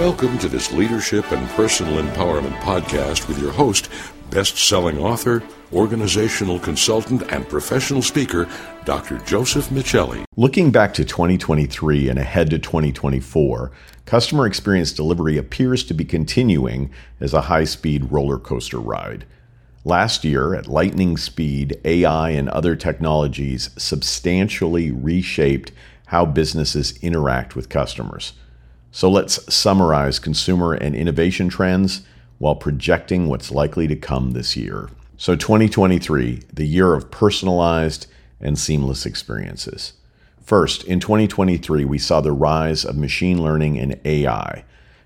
Welcome to this leadership and personal empowerment podcast with your host, best selling author, organizational consultant, and professional speaker, Dr. Joseph Michelli. Looking back to 2023 and ahead to 2024, customer experience delivery appears to be continuing as a high speed roller coaster ride. Last year, at lightning speed, AI and other technologies substantially reshaped how businesses interact with customers. So let's summarize consumer and innovation trends while projecting what's likely to come this year. So, 2023, the year of personalized and seamless experiences. First, in 2023, we saw the rise of machine learning and AI.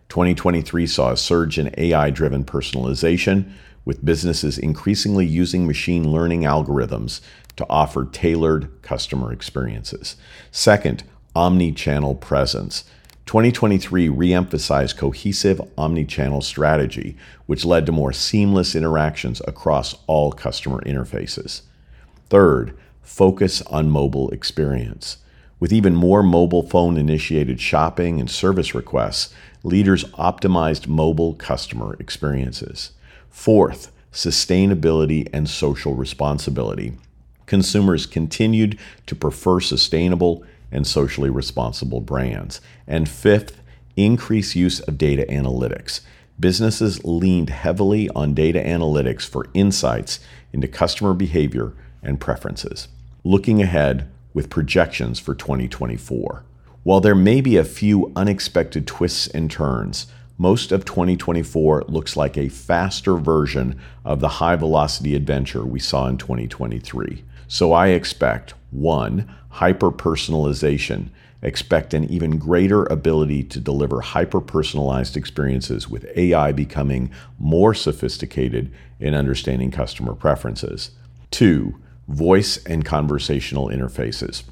2023 saw a surge in AI driven personalization, with businesses increasingly using machine learning algorithms to offer tailored customer experiences. Second, omni channel presence. 2023 reemphasized cohesive omni-channel strategy, which led to more seamless interactions across all customer interfaces. Third, focus on mobile experience. With even more mobile phone initiated shopping and service requests, leaders optimized mobile customer experiences. Fourth, sustainability and social responsibility. Consumers continued to prefer sustainable and socially responsible brands. And fifth, increase use of data analytics. Businesses leaned heavily on data analytics for insights into customer behavior and preferences. Looking ahead with projections for 2024. While there may be a few unexpected twists and turns, most of 2024 looks like a faster version of the high velocity adventure we saw in 2023. So I expect one, hyper personalization. Expect an even greater ability to deliver hyper personalized experiences with AI becoming more sophisticated in understanding customer preferences. Two, voice and conversational interfaces.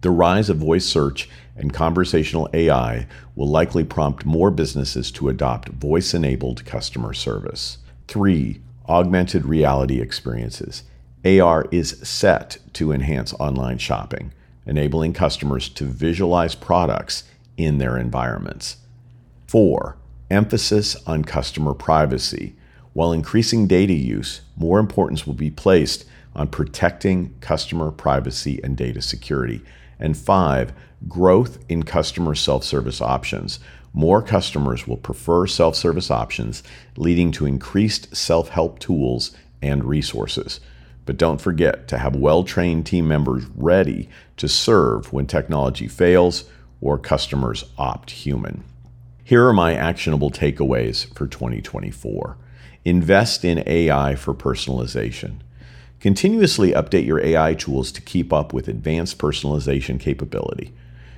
The rise of voice search and conversational AI will likely prompt more businesses to adopt voice enabled customer service. Three, augmented reality experiences. AR is set to enhance online shopping, enabling customers to visualize products in their environments. Four, emphasis on customer privacy. While increasing data use, more importance will be placed on protecting customer privacy and data security. And five, growth in customer self service options. More customers will prefer self service options, leading to increased self help tools and resources. But don't forget to have well trained team members ready to serve when technology fails or customers opt human. Here are my actionable takeaways for 2024. Invest in AI for personalization. Continuously update your AI tools to keep up with advanced personalization capability.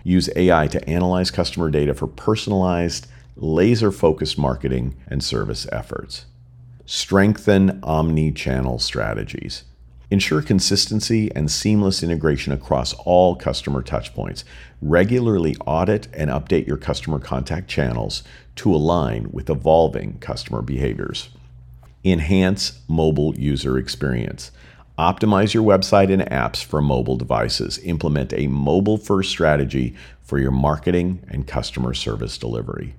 Use AI to analyze customer data for personalized, laser focused marketing and service efforts. Strengthen omni channel strategies. Ensure consistency and seamless integration across all customer touchpoints. Regularly audit and update your customer contact channels to align with evolving customer behaviors. Enhance mobile user experience. Optimize your website and apps for mobile devices. Implement a mobile first strategy for your marketing and customer service delivery.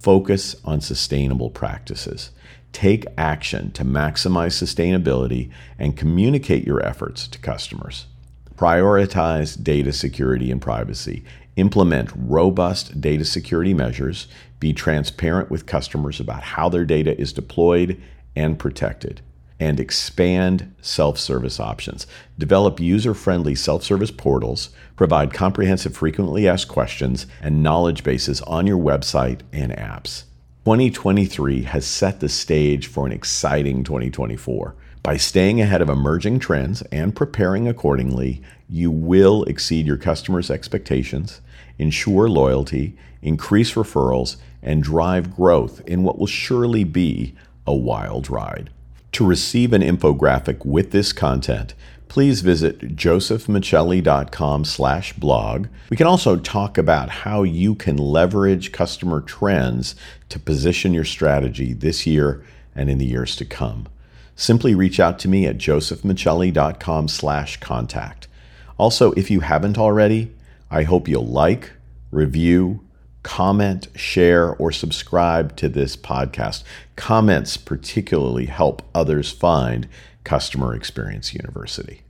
Focus on sustainable practices. Take action to maximize sustainability and communicate your efforts to customers. Prioritize data security and privacy. Implement robust data security measures. Be transparent with customers about how their data is deployed and protected. And expand self service options. Develop user friendly self service portals. Provide comprehensive, frequently asked questions and knowledge bases on your website and apps. 2023 has set the stage for an exciting 2024. By staying ahead of emerging trends and preparing accordingly, you will exceed your customers' expectations, ensure loyalty, increase referrals, and drive growth in what will surely be a wild ride. To receive an infographic with this content, please visit josephmichelli.com slash blog. We can also talk about how you can leverage customer trends to position your strategy this year and in the years to come. Simply reach out to me at josephmichelli.com slash contact. Also, if you haven't already, I hope you'll like, review, comment, share, or subscribe to this podcast. Comments particularly help others find Customer Experience University.